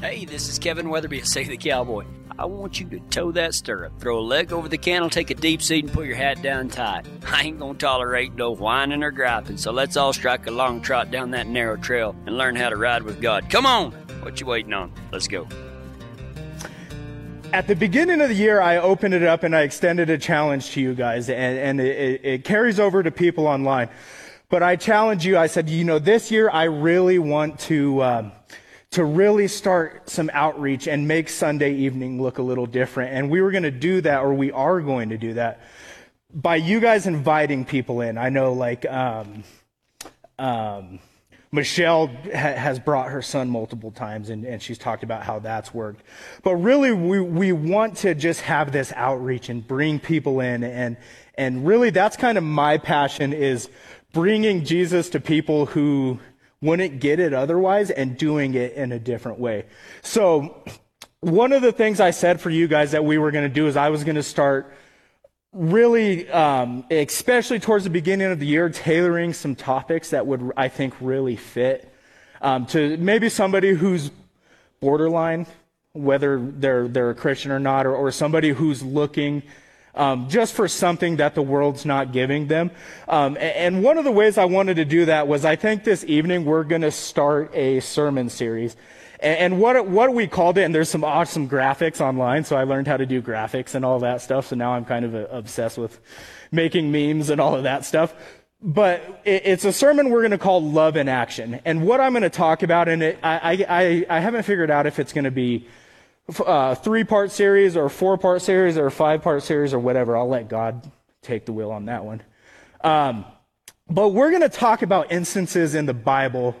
Hey, this is Kevin Weatherby of Say the Cowboy. I want you to toe that stirrup, throw a leg over the cantle, take a deep seat, and put your hat down tight. I ain't gonna tolerate no whining or griping, so let's all strike a long trot down that narrow trail and learn how to ride with God. Come on! What you waiting on? Let's go. At the beginning of the year, I opened it up and I extended a challenge to you guys, and, and it, it carries over to people online. But I challenge you, I said, you know, this year I really want to. Um, to really start some outreach and make Sunday evening look a little different. And we were going to do that, or we are going to do that, by you guys inviting people in. I know, like, um, um, Michelle ha- has brought her son multiple times, and, and she's talked about how that's worked. But really, we, we want to just have this outreach and bring people in. And, and really, that's kind of my passion is bringing Jesus to people who wouldn't get it otherwise and doing it in a different way. So, one of the things I said for you guys that we were going to do is I was going to start really, um, especially towards the beginning of the year, tailoring some topics that would, I think, really fit um, to maybe somebody who's borderline, whether they're, they're a Christian or not, or, or somebody who's looking um, just for something that the world's not giving them. Um, and one of the ways I wanted to do that was I think this evening we're going to start a sermon series. And what, what we called it, and there's some awesome graphics online, so I learned how to do graphics and all that stuff, so now I'm kind of uh, obsessed with making memes and all of that stuff. But it's a sermon we're going to call Love in Action. And what I'm going to talk about in it, I, I, I haven't figured out if it's going to be uh, three part series or four part series or five part series or whatever. I'll let God take the wheel on that one. Um, but we're going to talk about instances in the Bible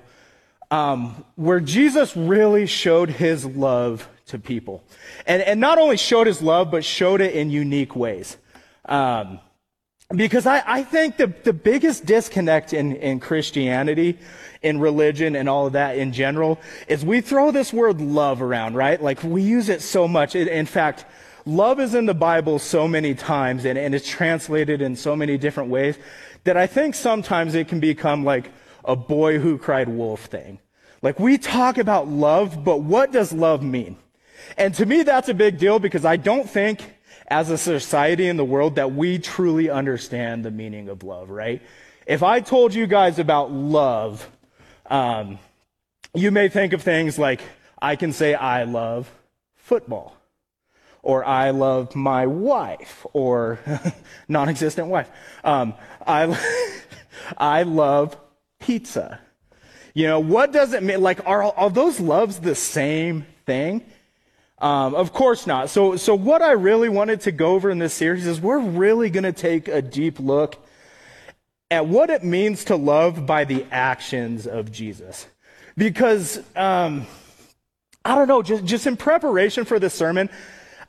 um, where Jesus really showed his love to people. And, and not only showed his love, but showed it in unique ways. Um, because I, I think the, the biggest disconnect in, in Christianity, in religion, and all of that in general is we throw this word love around, right? Like we use it so much. in fact, love is in the Bible so many times and, and it's translated in so many different ways that I think sometimes it can become like a boy who cried wolf thing. Like we talk about love, but what does love mean? And to me, that's a big deal because I don't think as a society in the world that we truly understand the meaning of love, right? If I told you guys about love, um, you may think of things like I can say I love football, or I love my wife, or non existent wife. Um, I, I love pizza. You know, what does it mean? Like, are, are those loves the same thing? Um, of course not. So, so what I really wanted to go over in this series is we're really going to take a deep look at what it means to love by the actions of Jesus. Because, um, I don't know, just, just in preparation for this sermon,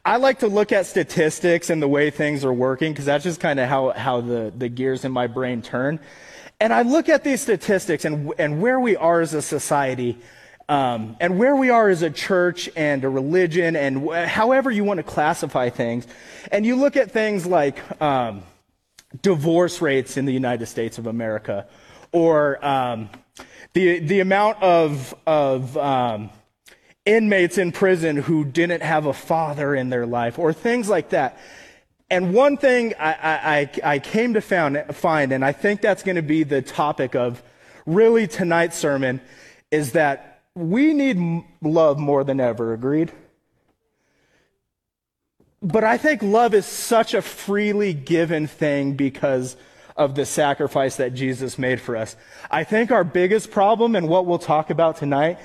I like to look at statistics and the way things are working because that's just kind of how, how the, the gears in my brain turn. And I look at these statistics and, and where we are as a society um, and where we are as a church and a religion and wh- however you want to classify things. And you look at things like um, divorce rates in the United States of America or um, the, the amount of, of um, inmates in prison who didn't have a father in their life or things like that. And one thing I, I, I came to found, find, and I think that's going to be the topic of really tonight's sermon, is that we need love more than ever, agreed? But I think love is such a freely given thing because of the sacrifice that Jesus made for us. I think our biggest problem and what we'll talk about tonight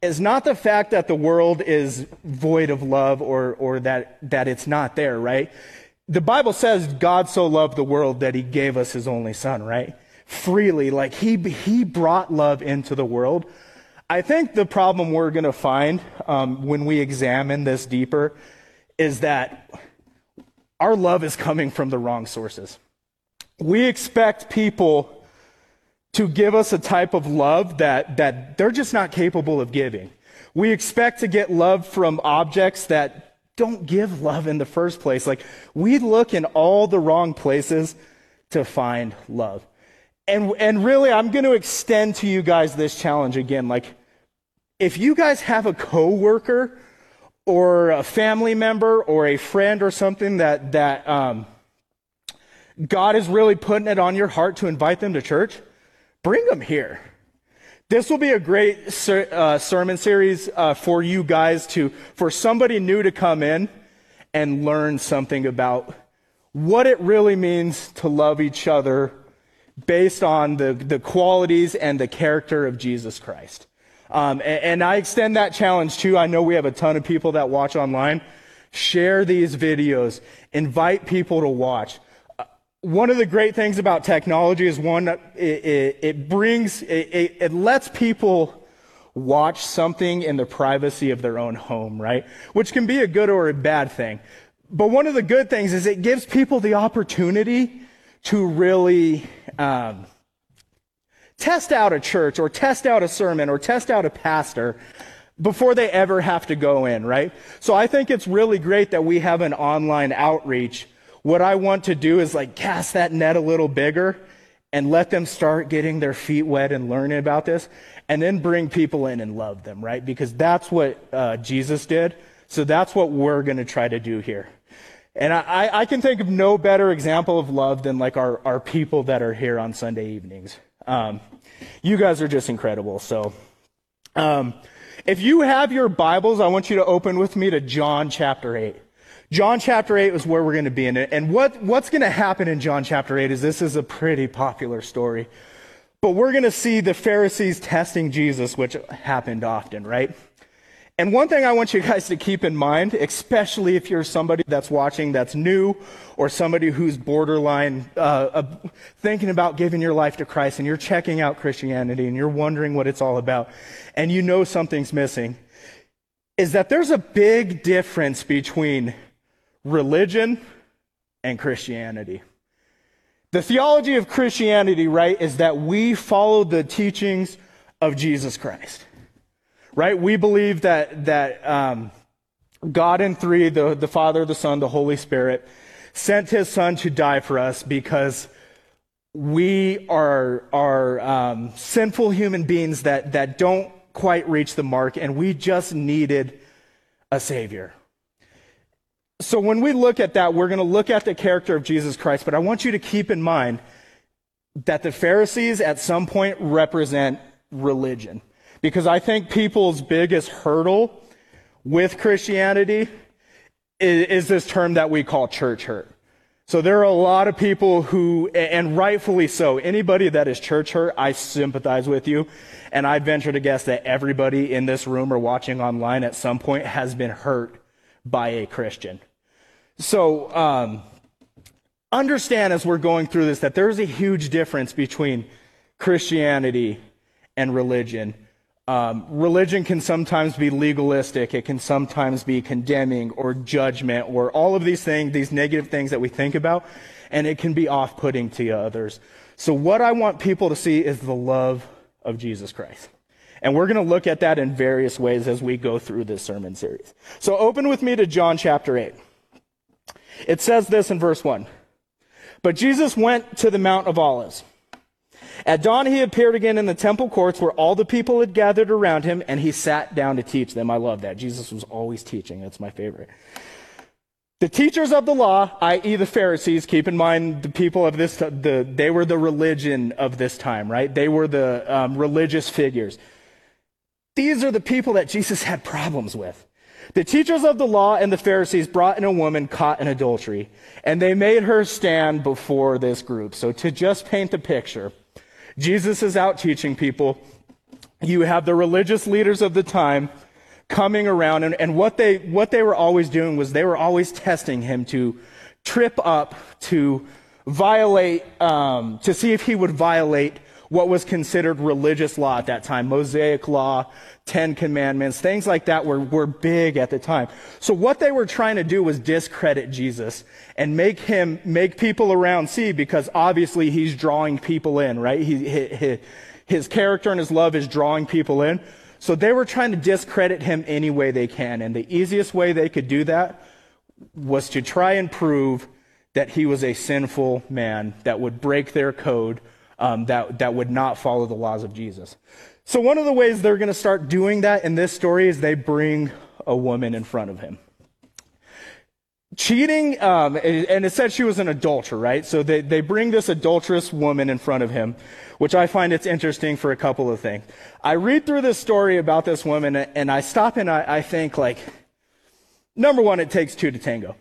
is not the fact that the world is void of love or, or that, that it's not there, right? The Bible says God so loved the world that he gave us his only son, right? Freely, like he, he brought love into the world. I think the problem we're going to find um, when we examine this deeper is that our love is coming from the wrong sources. We expect people to give us a type of love that, that they're just not capable of giving. We expect to get love from objects that don't give love in the first place. Like, we look in all the wrong places to find love. And, and really, I'm going to extend to you guys this challenge again. Like, if you guys have a coworker or a family member or a friend or something that that um, God is really putting it on your heart to invite them to church, bring them here. This will be a great ser- uh, sermon series uh, for you guys to, for somebody new to come in and learn something about what it really means to love each other based on the, the qualities and the character of Jesus Christ. Um, and, and I extend that challenge too. I know we have a ton of people that watch online. Share these videos. Invite people to watch. Uh, one of the great things about technology is one, it, it, it brings, it, it lets people watch something in the privacy of their own home, right? Which can be a good or a bad thing. But one of the good things is it gives people the opportunity to really um, test out a church or test out a sermon or test out a pastor before they ever have to go in, right? So I think it's really great that we have an online outreach. What I want to do is like cast that net a little bigger and let them start getting their feet wet and learning about this and then bring people in and love them, right? Because that's what uh, Jesus did. So that's what we're going to try to do here. And I, I can think of no better example of love than like our, our people that are here on Sunday evenings. Um, you guys are just incredible. So, um, if you have your Bibles, I want you to open with me to John chapter 8. John chapter 8 is where we're going to be in it. And what, what's going to happen in John chapter 8 is this is a pretty popular story. But we're going to see the Pharisees testing Jesus, which happened often, right? And one thing I want you guys to keep in mind, especially if you're somebody that's watching that's new or somebody who's borderline uh, uh, thinking about giving your life to Christ and you're checking out Christianity and you're wondering what it's all about and you know something's missing, is that there's a big difference between religion and Christianity. The theology of Christianity, right, is that we follow the teachings of Jesus Christ right? We believe that, that um, God in three, the, the Father, the Son, the Holy Spirit, sent his Son to die for us because we are, are um, sinful human beings that, that don't quite reach the mark, and we just needed a Savior. So when we look at that, we're going to look at the character of Jesus Christ, but I want you to keep in mind that the Pharisees at some point represent religion. Because I think people's biggest hurdle with Christianity is, is, this term that we call church hurt. So there are a lot of people who, and rightfully so, anybody that is church hurt, I sympathize with you. And I venture to guess that everybody in this room or watching online at some point has been hurt by a Christian. So, um, understand as we're going through this that there's a huge difference between Christianity and religion. Um, religion can sometimes be legalistic. It can sometimes be condemning or judgment or all of these things, these negative things that we think about, and it can be off putting to others. So, what I want people to see is the love of Jesus Christ. And we're going to look at that in various ways as we go through this sermon series. So, open with me to John chapter 8. It says this in verse 1 But Jesus went to the Mount of Olives. At dawn, he appeared again in the temple courts where all the people had gathered around him, and he sat down to teach them. I love that. Jesus was always teaching. That's my favorite. The teachers of the law, i.e., the Pharisees, keep in mind the people of this, the, they were the religion of this time, right? They were the um, religious figures. These are the people that Jesus had problems with. The teachers of the law and the Pharisees brought in a woman caught in adultery, and they made her stand before this group. So, to just paint the picture, Jesus is out teaching people. You have the religious leaders of the time coming around, and, and what, they, what they were always doing was they were always testing him to trip up, to violate, um, to see if he would violate what was considered religious law at that time Mosaic law, Ten Commandments, things like that were, were big at the time. So what they were trying to do was discredit Jesus and make him, make people around see because obviously he's drawing people in, right? He, he, his character and his love is drawing people in. So they were trying to discredit him any way they can. And the easiest way they could do that was to try and prove that he was a sinful man that would break their code, um, that, that would not follow the laws of Jesus. So, one of the ways they're going to start doing that in this story is they bring a woman in front of him. Cheating, um, and it said she was an adulterer, right? So they, they bring this adulterous woman in front of him, which I find it's interesting for a couple of things. I read through this story about this woman and I stop and I, I think like, number one, it takes two to tango.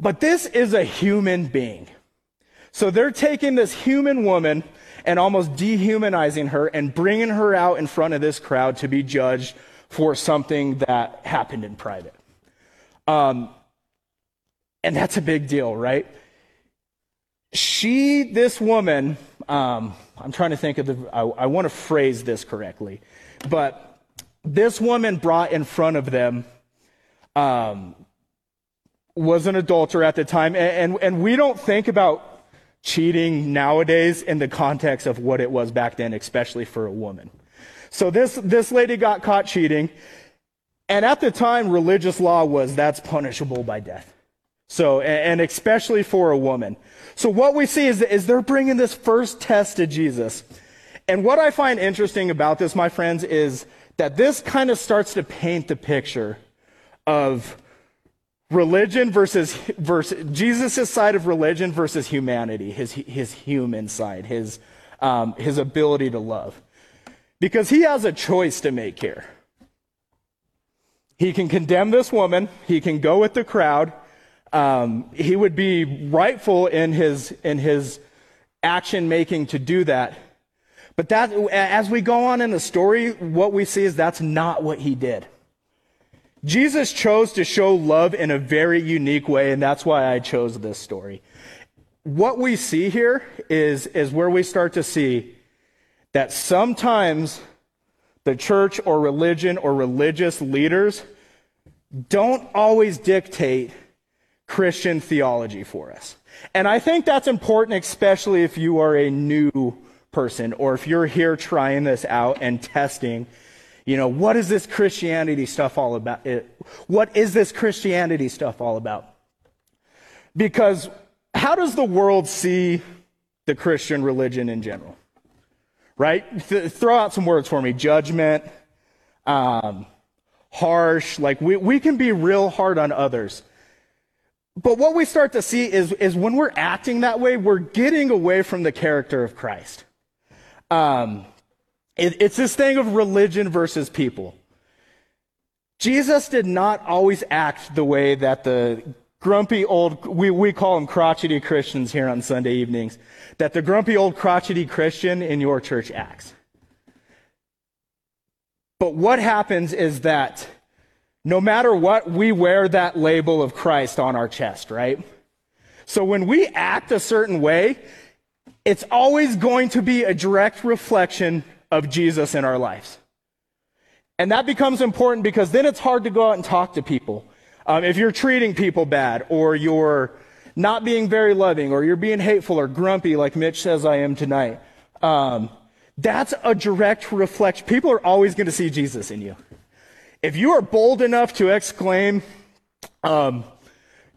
But this is a human being. So they're taking this human woman and almost dehumanizing her and bringing her out in front of this crowd to be judged for something that happened in private. Um, and that's a big deal, right? She, this woman, um, I'm trying to think of the, I, I want to phrase this correctly, but this woman brought in front of them um, was an adulterer at the time. And, and, and we don't think about cheating nowadays in the context of what it was back then, especially for a woman. So this, this lady got caught cheating. And at the time, religious law was that's punishable by death. So, and especially for a woman. So what we see is, is they're bringing this first test to Jesus. And what I find interesting about this, my friends, is that this kind of starts to paint the picture of religion versus, versus Jesus' side of religion versus humanity, his, his human side, his, um, his ability to love. Because he has a choice to make here. He can condemn this woman, he can go with the crowd, um, he would be rightful in his, in his action making to do that. But that, as we go on in the story, what we see is that's not what he did. Jesus chose to show love in a very unique way, and that's why I chose this story. What we see here is, is where we start to see that sometimes the church or religion or religious leaders don't always dictate Christian theology for us. And I think that's important, especially if you are a new person or if you're here trying this out and testing, you know, what is this Christianity stuff all about? What is this Christianity stuff all about? Because how does the world see the Christian religion in general? Right? Th- throw out some words for me. Judgment, um, harsh. Like we, we can be real hard on others. But what we start to see is, is when we're acting that way, we're getting away from the character of Christ. Um, it, it's this thing of religion versus people. Jesus did not always act the way that the grumpy old, we, we call them crotchety Christians here on Sunday evenings, that the grumpy old crotchety Christian in your church acts. But what happens is that no matter what, we wear that label of Christ on our chest, right? So when we act a certain way, it's always going to be a direct reflection of Jesus in our lives. And that becomes important because then it's hard to go out and talk to people. Um, if you're treating people bad, or you're not being very loving, or you're being hateful or grumpy, like Mitch says I am tonight, um, that's a direct reflection. People are always going to see Jesus in you. If you are bold enough to exclaim um,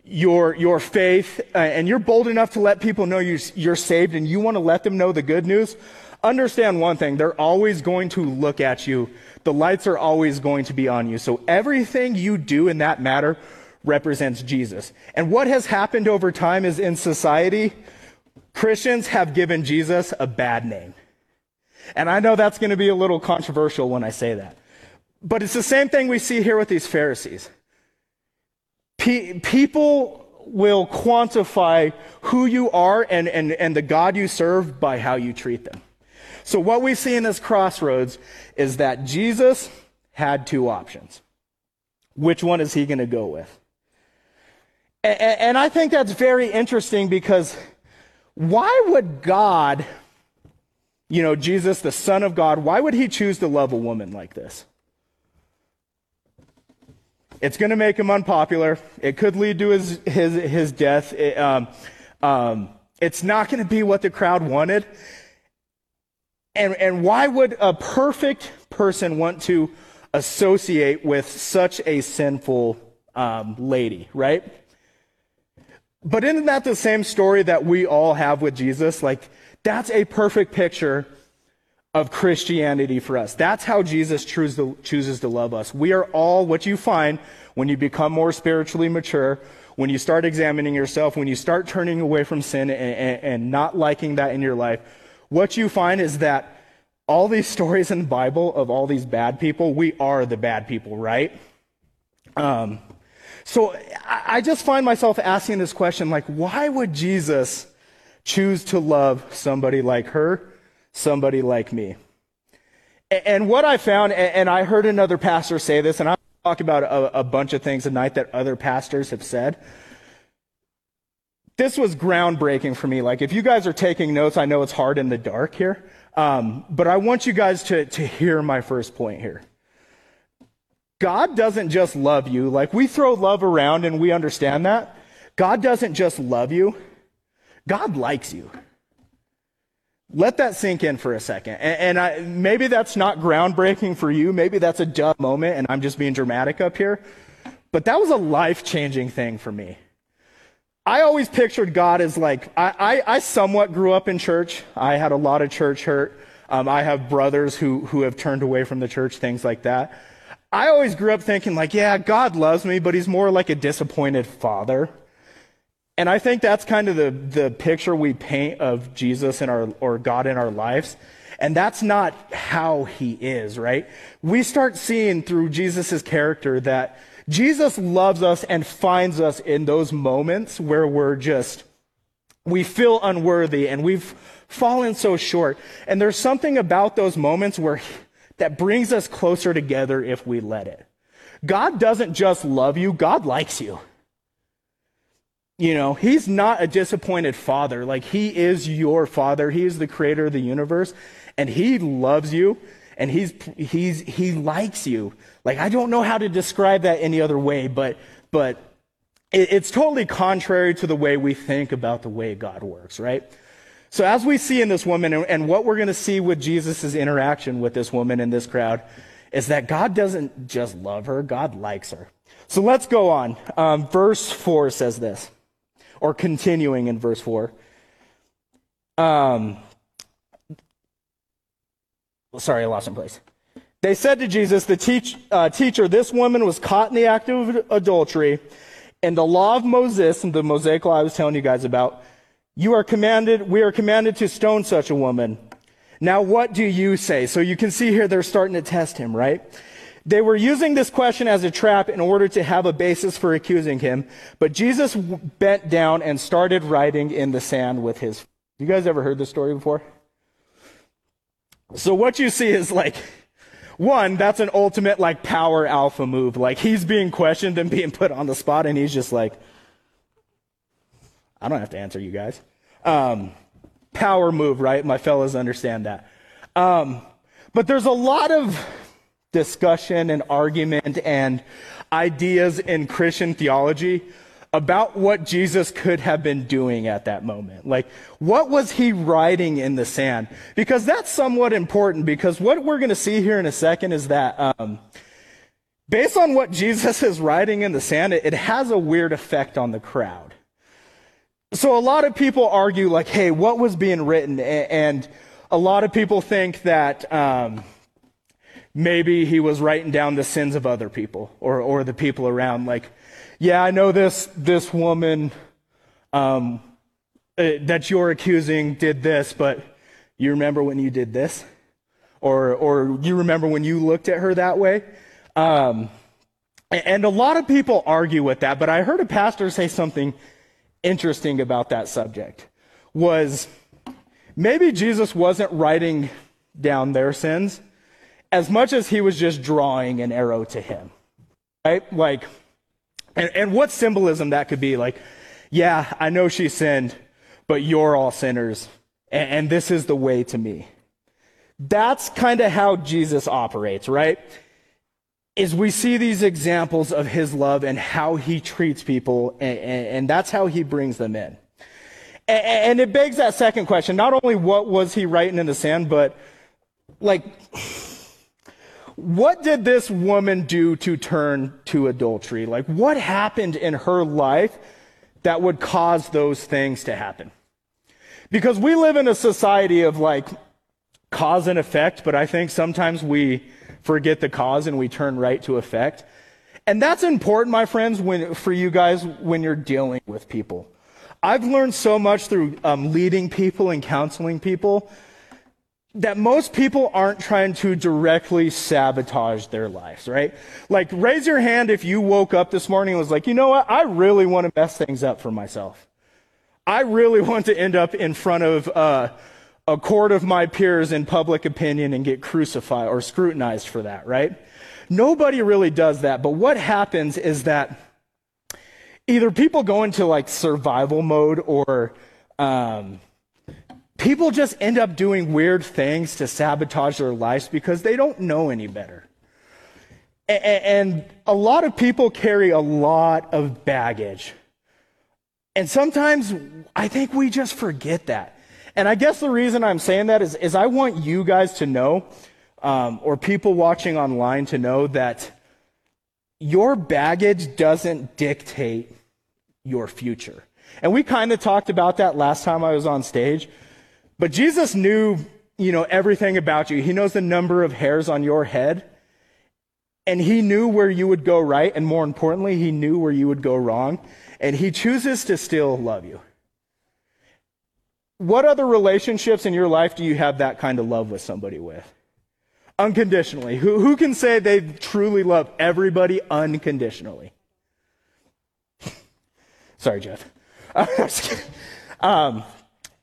your, your faith, uh, and you're bold enough to let people know you, you're saved and you want to let them know the good news, understand one thing. They're always going to look at you. The lights are always going to be on you. So everything you do in that matter represents Jesus. And what has happened over time is in society, Christians have given Jesus a bad name. And I know that's going to be a little controversial when I say that. But it's the same thing we see here with these Pharisees. Pe- people will quantify who you are and, and, and the God you serve by how you treat them. So, what we see in this crossroads is that Jesus had two options. Which one is he going to go with? And, and I think that's very interesting because why would God, you know, Jesus, the Son of God, why would he choose to love a woman like this? It's going to make him unpopular. It could lead to his, his, his death. It, um, um, it's not going to be what the crowd wanted. And, and why would a perfect person want to associate with such a sinful um, lady, right? But isn't that the same story that we all have with Jesus? Like, that's a perfect picture of Christianity for us. That's how Jesus chooses to love us. We are all what you find when you become more spiritually mature, when you start examining yourself, when you start turning away from sin and, and, and not liking that in your life. What you find is that all these stories in the Bible of all these bad people, we are the bad people, right? Um, so I just find myself asking this question like, why would Jesus choose to love somebody like her? somebody like me. And what I found, and I heard another pastor say this, and I'll talk about a bunch of things tonight that other pastors have said. This was groundbreaking for me. Like, if you guys are taking notes, I know it's hard in the dark here, um, but I want you guys to, to hear my first point here. God doesn't just love you. Like, we throw love around and we understand that. God doesn't just love you, God likes you. Let that sink in for a second. And, and I, maybe that's not groundbreaking for you. Maybe that's a dumb moment and I'm just being dramatic up here. But that was a life changing thing for me. I always pictured God as like, I, I, I, somewhat grew up in church. I had a lot of church hurt. Um, I have brothers who, who have turned away from the church, things like that. I always grew up thinking like, yeah, God loves me, but he's more like a disappointed father. And I think that's kind of the, the picture we paint of Jesus in our, or God in our lives. And that's not how he is, right? We start seeing through Jesus' character that Jesus loves us and finds us in those moments where we're just, we feel unworthy and we've fallen so short. And there's something about those moments where that brings us closer together if we let it. God doesn't just love you, God likes you. You know, he's not a disappointed father. Like, he is your father. He is the creator of the universe, and he loves you, and he's, he's, he likes you. Like, I don't know how to describe that any other way, but, but it, it's totally contrary to the way we think about the way God works, right? So, as we see in this woman, and, and what we're going to see with Jesus' interaction with this woman in this crowd, is that God doesn't just love her, God likes her. So let's go on. Um, verse 4 says this or continuing in verse 4. Um, sorry, I lost my place. They said to Jesus, the teach, uh, teacher, this woman was caught in the act of adultery, and the law of Moses, and the Mosaic law I was telling you guys about, you are commanded, we are commanded to stone such a woman. Now, what do you say? So you can see here they're starting to test him, right? They were using this question as a trap in order to have a basis for accusing him, but Jesus bent down and started writing in the sand with his. You guys ever heard this story before? So what you see is like, one, that's an ultimate like power alpha move. Like he's being questioned and being put on the spot and he's just like, I don't have to answer you guys. Um, power move, right? My fellows understand that. Um, but there's a lot of discussion and argument and ideas in Christian theology about what Jesus could have been doing at that moment. Like, what was he writing in the sand? Because that's somewhat important because what we're going to see here in a second is that, um, based on what Jesus is writing in the sand, it, it has a weird effect on the crowd. So a lot of people argue like, hey, what was being written? And a lot of people think that, um, maybe he was writing down the sins of other people or, or the people around. Like, yeah, I know this, this woman um, uh, that you're accusing did this, but you remember when you did this? Or, or you remember when you looked at her that way? Um, and a lot of people argue with that, but I heard a pastor say something interesting about that subject was maybe Jesus wasn't writing down their sins as much as he was just drawing an arrow to him. Right? Like, and, and what symbolism that could be. Like, yeah, I know she sinned, but you're all sinners, and, and this is the way to me. That's kind of how Jesus operates, right? Is we see these examples of his love and how he treats people, and, and that's how he brings them in. And it begs that second question. Not only what was he writing in the sand, but like, what did this woman do to turn to adultery? Like, what happened in her life that would cause those things to happen? Because we live in a society of like cause and effect, but I think sometimes we forget the cause and we turn right to effect. And that's important, my friends, when, for you guys when you're dealing with people. I've learned so much through um, leading people and counseling people that most people aren't trying to directly sabotage their lives, right? Like, raise your hand if you woke up this morning and was like, you know what? I really want to mess things up for myself. I really want to end up in front of uh, a court of my peers in public opinion and get crucified or scrutinized for that, right? Nobody really does that. But what happens is that either people go into like survival mode or um, people just end up doing weird things to sabotage their lives because they don't know any better. And a lot of people carry a lot of baggage. And sometimes I think we just forget that. And I guess the reason I'm saying that is, is I want you guys to know, um, or people watching online to know that your baggage doesn't dictate your future. And we kind of talked about that last time I was on stage. But Jesus knew, you know, everything about you. He knows the number of hairs on your head. And he knew where you would go right. And more importantly, he knew where you would go wrong. And he chooses to still love you. What other relationships in your life do you have that kind of love with somebody with? Unconditionally. Who, who can say they truly love everybody unconditionally? Sorry, Jeff. um,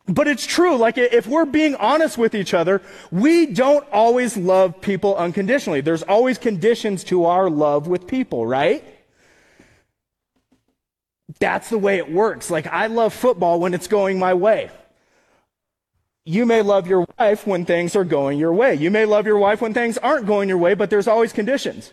but it's true. Like, if we're being honest with each other, we don't always love people unconditionally. There's always conditions to our love with people, right? That's the way it works. Like, I love football when it's going my way. You may love your wife when things are going your way. You may love your wife when things aren't going your way, but there's always conditions.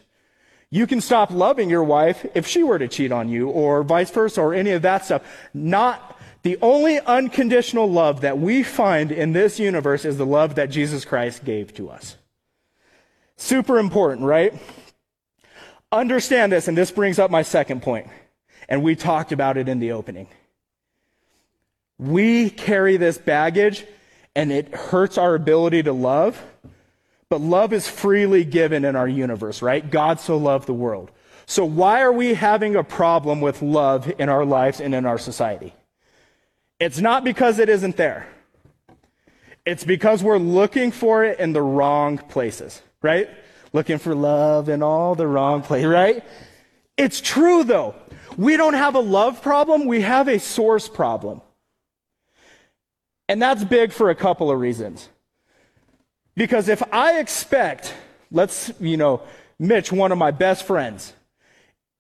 You can stop loving your wife if she were to cheat on you, or vice versa, or any of that stuff. Not the only unconditional love that we find in this universe is the love that Jesus Christ gave to us. Super important, right? Understand this, and this brings up my second point, and we talked about it in the opening. We carry this baggage, and it hurts our ability to love, but love is freely given in our universe, right? God so loved the world. So, why are we having a problem with love in our lives and in our society? It's not because it isn't there. It's because we're looking for it in the wrong places, right? Looking for love in all the wrong places, right? It's true though. We don't have a love problem, we have a source problem. And that's big for a couple of reasons. Because if I expect, let's, you know, Mitch, one of my best friends,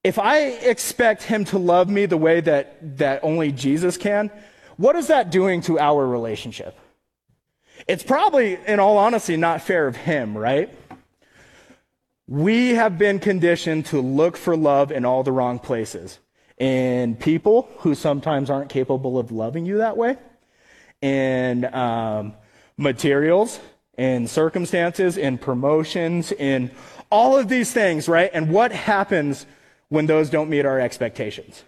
if I expect him to love me the way that, that only Jesus can, what is that doing to our relationship? It's probably, in all honesty, not fair of him, right? We have been conditioned to look for love in all the wrong places. In people who sometimes aren't capable of loving you that way, in um, materials, in circumstances, in promotions, in all of these things, right? And what happens when those don't meet our expectations?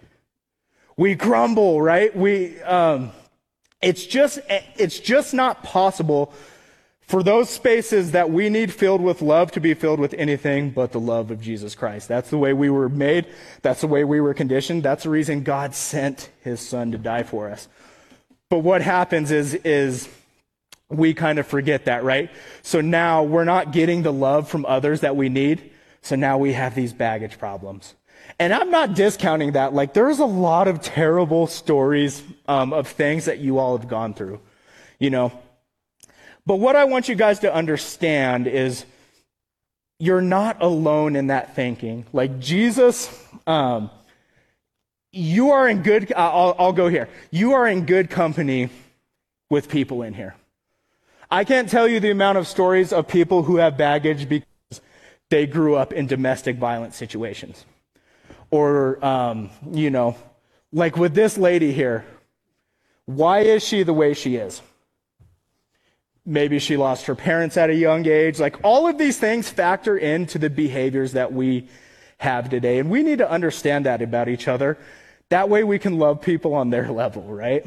We grumble, right? We, um, it's just, it's just not possible for those spaces that we need filled with love to be filled with anything but the love of Jesus Christ. That's the way we were made. That's the way we were conditioned. That's the reason God sent his son to die for us. But what happens is, is we kind of forget that, right? So now we're not getting the love from others that we need. So now we have these baggage problems. And I'm not discounting that. Like, there's a lot of terrible stories um, of things that you all have gone through, you know. But what I want you guys to understand is you're not alone in that thinking. Like, Jesus, um, you are in good, I'll, I'll go here. You are in good company with people in here. I can't tell you the amount of stories of people who have baggage because they grew up in domestic violence situations or, um, you know, like with this lady here, why is she the way she is? Maybe she lost her parents at a young age. Like all of these things factor into the behaviors that we have today. And we need to understand that about each other. That way we can love people on their level, right?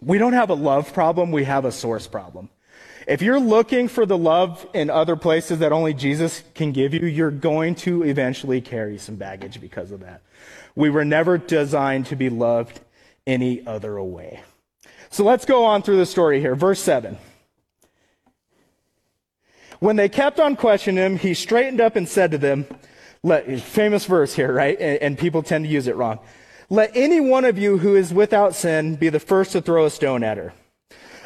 We don't have a love problem, we have a source problem. If you're looking for the love in other places that only Jesus can give you, you're going to eventually carry some baggage because of that. We were never designed to be loved any other way. So let's go on through the story here. Verse 7. When they kept on questioning him, he straightened up and said to them, let, famous verse here, right? And, and people tend to use it wrong. Let any one of you who is without sin be the first to throw a stone at her.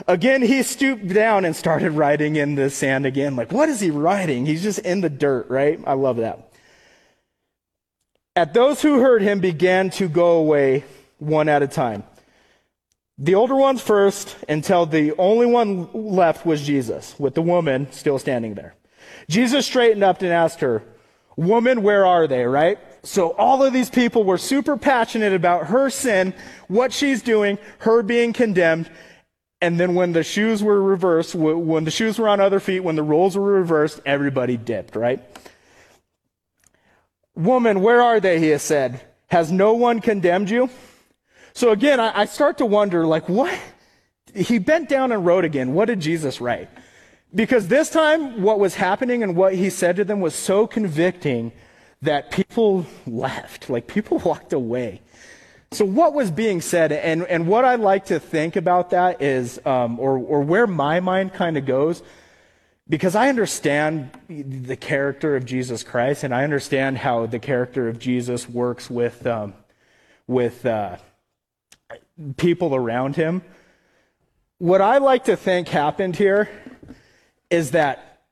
Again, he stooped down and started writing in the sand again. Like, what is he writing? He's just in the dirt, right? I love that. At those who heard him began to go away one at a time. The older ones first until the only one left was Jesus, with the woman still standing there. Jesus straightened up and asked her, Woman, where are they, right? So all of these people were super passionate about her sin, what she's doing, her being condemned. And then when the shoes were reversed, when the shoes were on other feet, when the roles were reversed, everybody dipped, right? Woman, where are they? He has said. Has no one condemned you? So again, I, I start to wonder, like, what? He bent down and wrote again. What did Jesus write? Because this time, what was happening and what he said to them was so convicting that people left, like people walked away. So what was being said, and, and what I like to think about that is, um, or, or where my mind kind of goes, because I understand the character of Jesus Christ, and I understand how the character of Jesus works with, um, with uh, people around him. What I like to think happened here is that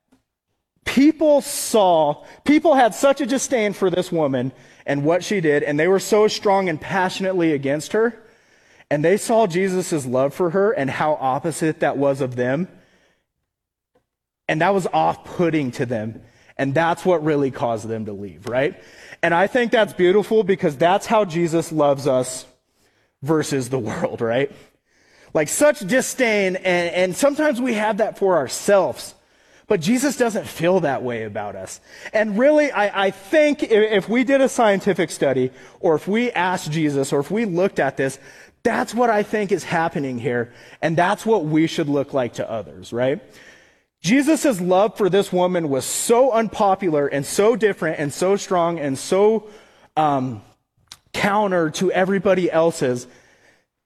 people saw, people had such a disdain for this woman and what she did, and they were so strong and passionately against her, and they saw Jesus' love for her and how opposite that was of them. And that was off putting to them. And that's what really caused them to leave, right? And I think that's beautiful because that's how Jesus loves us versus the world, right? Like such disdain, and, and sometimes we have that for ourselves. But Jesus doesn't feel that way about us. And really, I, I, think if we did a scientific study, or if we asked Jesus, or if we looked at this, that's what I think is happening here. And that's what we should look like to others, right? Jesus' love for this woman was so unpopular and so different and so strong and so um, counter to everybody else's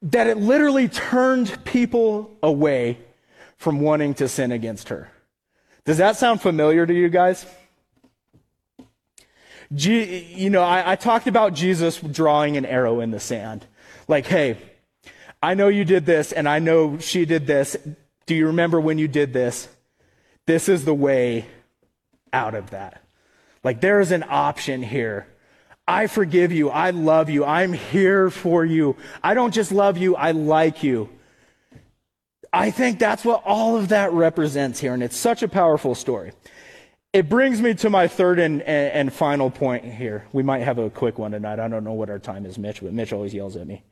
that it literally turned people away from wanting to sin against her. Does that sound familiar to you guys? G- you know, I, I talked about Jesus drawing an arrow in the sand. Like, hey, I know you did this, and I know she did this. Do you remember when you did this? This is the way out of that. Like, there is an option here. I forgive you. I love you. I'm here for you. I don't just love you, I like you. I think that's what all of that represents here, and it's such a powerful story. It brings me to my third and, and, and, final point here. We might have a quick one tonight. I don't know what our time is, Mitch, but Mitch always yells at me.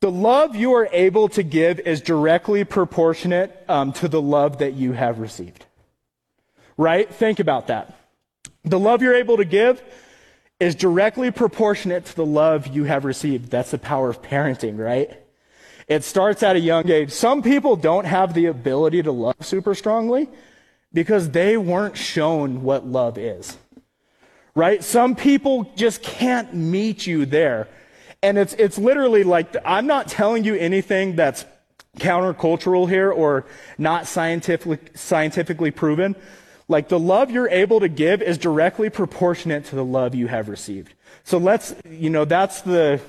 The love you are able to give is directly proportionate um, to the love that you have received. Right? Think about that. The love you're able to give is directly proportionate to the love you have received. That's the power of parenting, right? It starts at a young age. Some people don't have the ability to love super strongly because they weren't shown what love is. Right? Some people just can't meet you there. And it's, it's literally like, I'm not telling you anything that's countercultural here or not scientific, scientifically proven. Like the love you're able to give is directly proportionate to the love you have received. So let's, you know, that's the,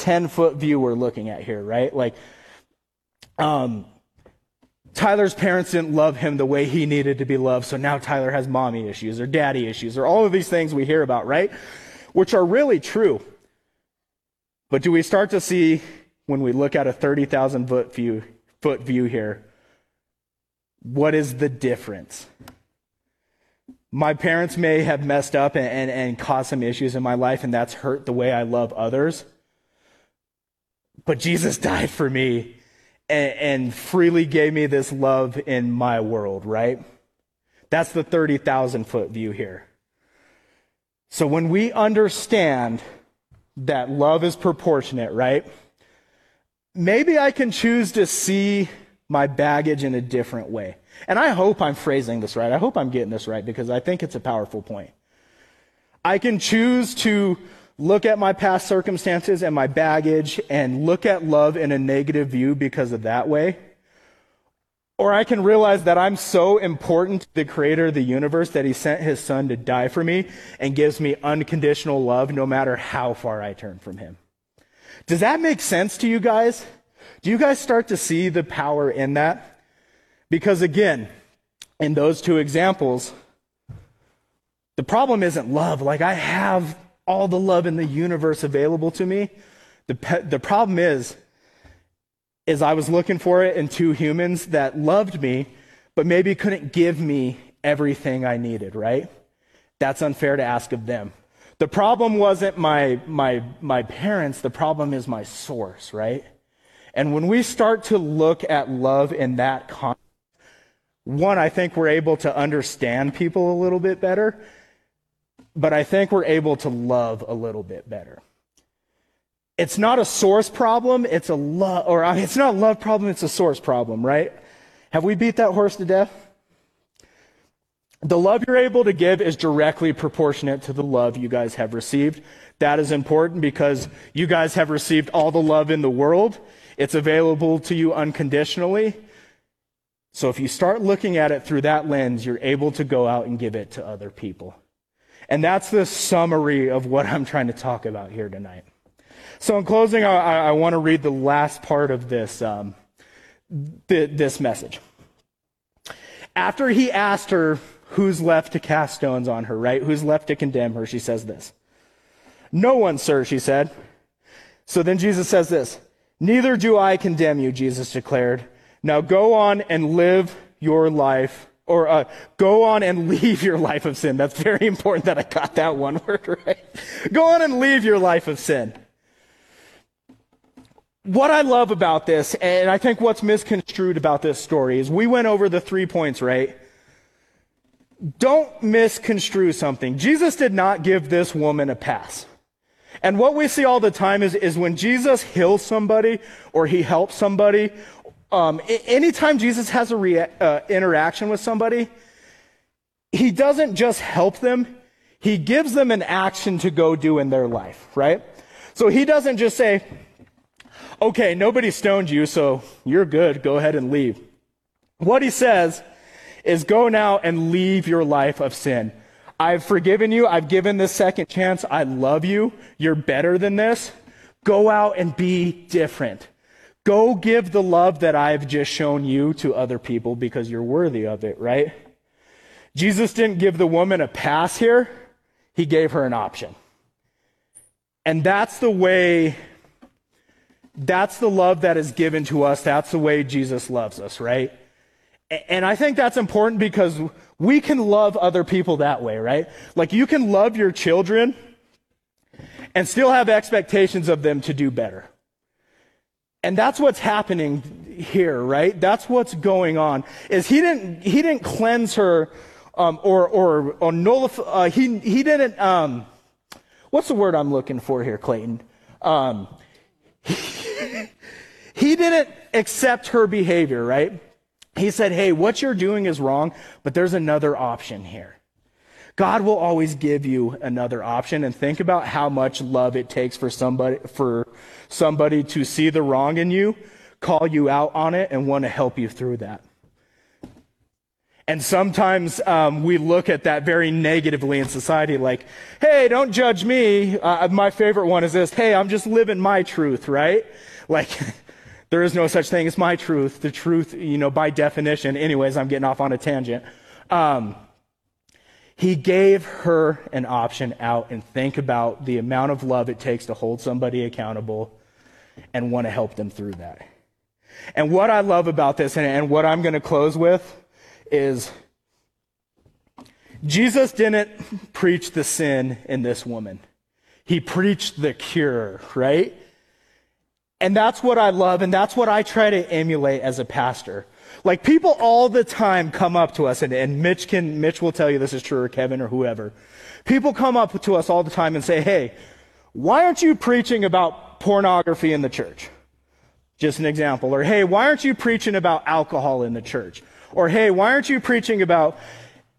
10 foot view we're looking at here, right? Like, um, Tyler's parents didn't love him the way he needed to be loved, so now Tyler has mommy issues or daddy issues or all of these things we hear about, right? Which are really true. But do we start to see when we look at a 30,000 foot view, foot view here, what is the difference? My parents may have messed up and, and, and caused some issues in my life, and that's hurt the way I love others. But Jesus died for me and, and freely gave me this love in my world, right? That's the 30,000 foot view here. So when we understand that love is proportionate, right? Maybe I can choose to see my baggage in a different way. And I hope I'm phrasing this right. I hope I'm getting this right because I think it's a powerful point. I can choose to look at my past circumstances and my baggage and look at love in a negative view because of that way. Or I can realize that I'm so important to the creator of the universe that he sent his son to die for me and gives me unconditional love no matter how far I turn from him. Does that make sense to you guys? Do you guys start to see the power in that? Because again, in those two examples, the problem isn't love. Like I have all the love in the universe available to me. The, pe- the problem is, is I was looking for it in two humans that loved me, but maybe couldn't give me everything I needed, right? That's unfair to ask of them. The problem wasn't my, my, my parents, the problem is my source, right? And when we start to look at love in that context, one, I think we're able to understand people a little bit better, but I think we're able to love a little bit better. It's not a source problem, it's a love, or it's not a love problem, it's a source problem, right? Have we beat that horse to death? The love you're able to give is directly proportionate to the love you guys have received. That is important because you guys have received all the love in the world. It's available to you unconditionally. So if you start looking at it through that lens, you're able to go out and give it to other people. And that's the summary of what I'm trying to talk about here tonight. So in closing, I, I want to read the last part of this, um, th- this message. After he asked her, who's left to cast stones on her, right? Who's left to condemn her? She says this. No one, sir, she said. So then Jesus says this. Neither do I condemn you, Jesus declared. Now go on and live your life, or uh, go on and leave your life of sin. That's very important that I got that one word right. Go on and leave your life of sin. What I love about this, and I think what's misconstrued about this story, is we went over the three points, right? Don't misconstrue something. Jesus did not give this woman a pass. And what we see all the time is, is when Jesus heals somebody or he helps somebody, um, anytime Jesus has a uh, interaction with somebody, he doesn't just help them, he gives them an action to go do in their life, right? So he doesn't just say, okay, nobody stoned you, so you're good, go ahead and leave. What he says is go now and leave your life of sin. I've forgiven you. I've given this second chance. I love you. You're better than this. Go out and be different. Go give the love that I've just shown you to other people because you're worthy of it, right? Jesus didn't give the woman a pass here. He gave her an option. And that's the way, that's the love that is given to us. That's the way Jesus loves us, right? And I think that's important because we can love other people that way, right? Like you can love your children and still have expectations of them to do better. And that's what's happening here, right? That's what's going on. Is he didn't he didn't cleanse her um, or or or nullify. Uh, he he didn't. Um, what's the word I'm looking for here, Clayton? Um, he, he didn't accept her behavior, right? He said, Hey, what you're doing is wrong, but there's another option here. God will always give you another option and think about how much love it takes for somebody, for somebody to see the wrong in you, call you out on it, and want to help you through that. And sometimes um, we look at that very negatively in society, like, hey, don't judge me. Uh, my favorite one is this hey, I'm just living my truth, right? Like, There is no such thing as my truth. The truth, you know, by definition, anyways, I'm getting off on a tangent. Um, he gave her an option out and think about the amount of love it takes to hold somebody accountable and want to help them through that. And what I love about this, and, and what I'm going to close with, is Jesus didn't preach the sin in this woman. He preached the cure, right? And that's what I love, and that's what I try to emulate as a pastor. Like people all the time come up to us, and, and Mitch can Mitch will tell you this is true, or Kevin or whoever. People come up to us all the time and say, Hey, why aren't you preaching about pornography in the church? Just an example. Or, hey, why aren't you preaching about alcohol in the church? Or, hey, why aren't you preaching about.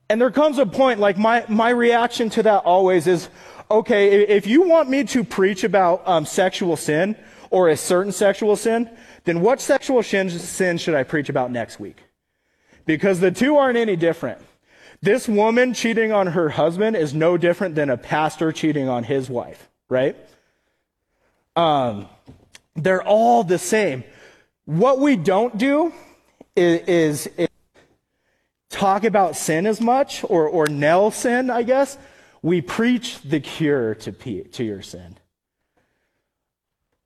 And there comes a point, like my, my reaction to that always is, okay, if you want me to preach about um, sexual sin or a certain sexual sin, then what sexual sin should I preach about next week? Because the two aren't any different. This woman cheating on her husband is no different than a pastor cheating on his wife, right? Um, they're all the same. What we don't do is, is, is talk about sin as much or, or nail sin, I guess. We preach the cure to, to your sin.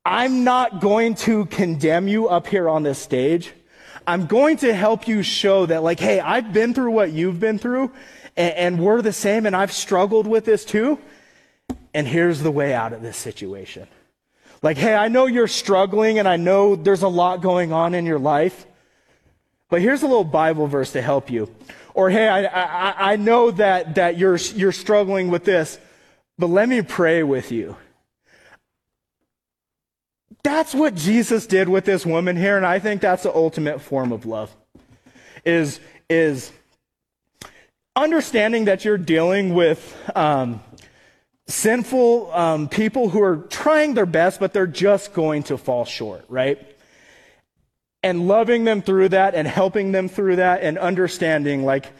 I'm not going to condemn you up here on this stage. I'm going to help you show that, like, hey, I've been through what you've been through, and, and we're the same, and I've struggled with this too. And here's the way out of this situation. Like, hey, I know you're struggling, and I know there's a lot going on in your life, but here's a little Bible verse to help you. Or, hey, I, I, I know that, that you're, you're struggling with this, but let me pray with you. That's what Jesus did with this woman here, and I think that's the ultimate form of love. Is, is understanding that you're dealing with um, sinful um, people who are trying their best, but they're just going to fall short, right? And loving them through that and helping them through that and understanding, like,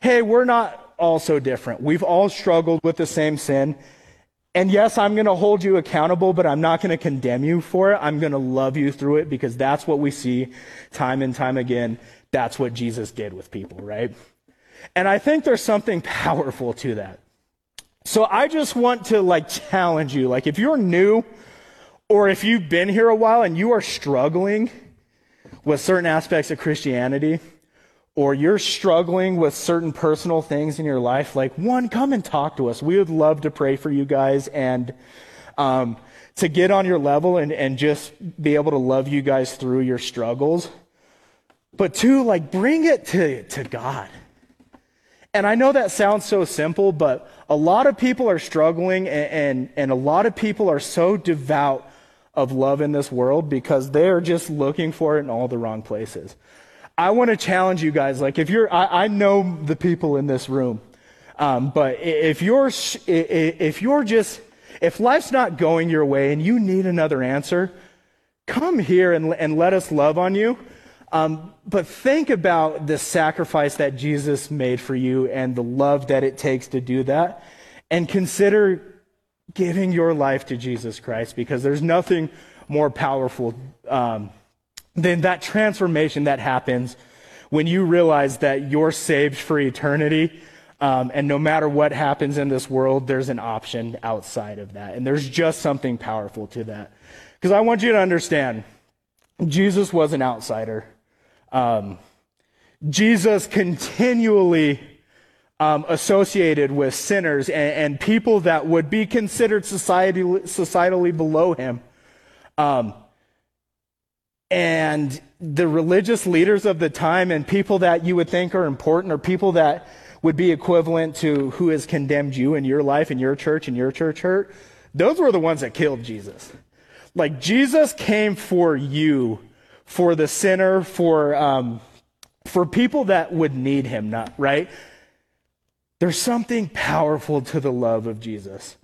hey, we're not all so different. We've all struggled with the same sin. And yes, I'm going to hold you accountable, but I'm not going to condemn you for it. I'm going to love you through it because that's what we see time and time again. That's what Jesus did with people, right? And I think there's something powerful to that. So I just want to like challenge you. Like if you're new or if you've been here a while and you are struggling with certain aspects of Christianity, or you're struggling with certain personal things in your life, like one, come and talk to us. We would love to pray for you guys and um, to get on your level and, and just be able to love you guys through your struggles. But two, like bring it to, to God. And I know that sounds so simple, but a lot of people are struggling and, and, and a lot of people are so devout of love in this world because they're just looking for it in all the wrong places. I want to challenge you guys. Like, if you're, I, I know the people in this room, um, but if you're, if you're just, if life's not going your way and you need another answer, come here and, and let us love on you. Um, but think about the sacrifice that Jesus made for you and the love that it takes to do that. And consider giving your life to Jesus Christ because there's nothing more powerful um, then that transformation that happens when you realize that you're saved for eternity. Um, and no matter what happens in this world, there's an option outside of that. And there's just something powerful to that. Because I want you to understand Jesus was an outsider. Um, Jesus continually um, associated with sinners and, and, people that would be considered society, societally below him. And the religious leaders of the time and people that you would think are important or people that would be equivalent to who has condemned you in your life, in your church, in your church hurt, those were the ones that killed Jesus. Like Jesus came for you, for the sinner, for um, for people that would need him, not right. There's something powerful to the love of Jesus.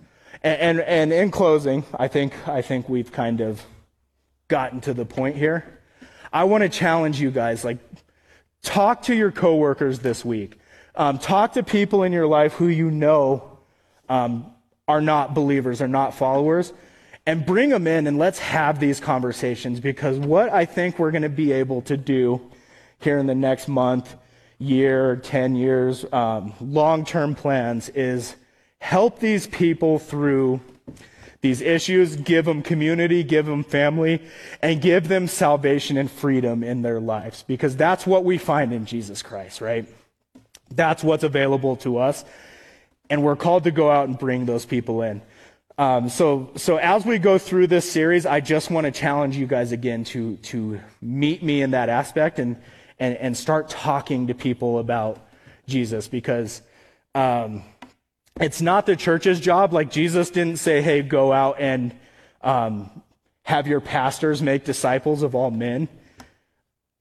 And, and, and in closing, I think I think we've kind of gotten to the point here. I want to challenge you guys like, talk to your coworkers this week. Um, talk to people in your life who you know um, are not believers, are not followers, and bring them in and let's have these conversations because what I think we're going to be able to do here in the next month, year, 10 years, um, long term plans is help these people through these issues, give them community, give them family, and give them salvation and freedom in their lives. Because that's what we find in Jesus Christ, right? That's what's available to us. And we're called to go out and bring those people in. Um, so, so as we go through this series, I just want to challenge you guys again to, to meet me in that aspect and, and, and start talking to people about Jesus because, um, it's not the church's job. Like Jesus didn't say, hey, go out and um, have your pastors make disciples of all men.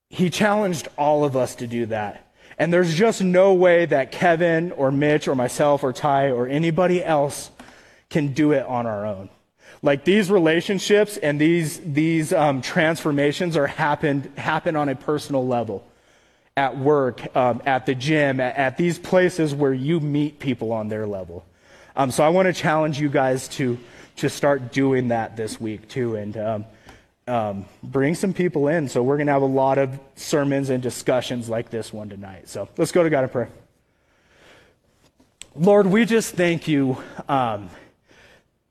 He challenged all of us to do that. And there's just no way that Kevin or Mitch or myself or Ty or anybody else can do it on our own. Like these relationships and these, these um, transformations are happened, happen on a personal level at work, um, at the gym, at, at, these places where you meet people on their level. Um, so I want to challenge you guys to, to start doing that this week too. And um, um, bring some people in. So we're going to have a lot of sermons and discussions like this one tonight. So let's go to God in prayer. Lord, we just thank you um,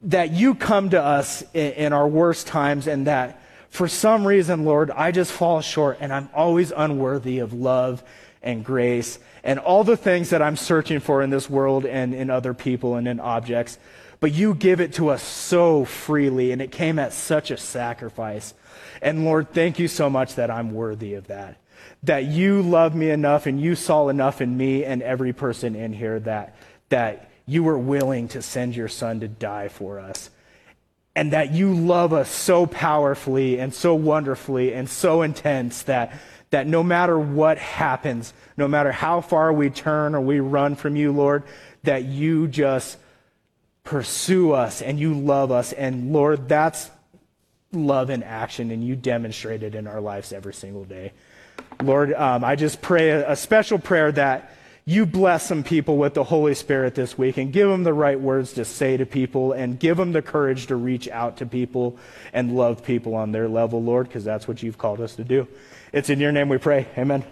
that you come to us in, in our worst times and that for some reason, Lord, I just fall short and I'm always unworthy of love and grace and all the things that I'm searching for in this world and in other people and in objects but you give it to us so freely, and it came at such a sacrifice. And Lord, thank you so much that I'm worthy of that. That you love me enough and you saw enough in me and every person in here that, that you were willing to send your son to die for us. And that you love us so powerfully and so wonderfully and so intense that, that no matter what happens, no matter how far we turn or we run from you, Lord, that you just pursue us and you love us. And Lord, that's love in action, and you demonstrate it in our lives every single day. Lord, um, I just pray a, a special prayer that you bless some people with the Holy Spirit this week and give them the right words to say to people and give them the courage to reach out to people and love people on their level, Lord, because that's what you've called us to do. It's in your name we pray. Amen.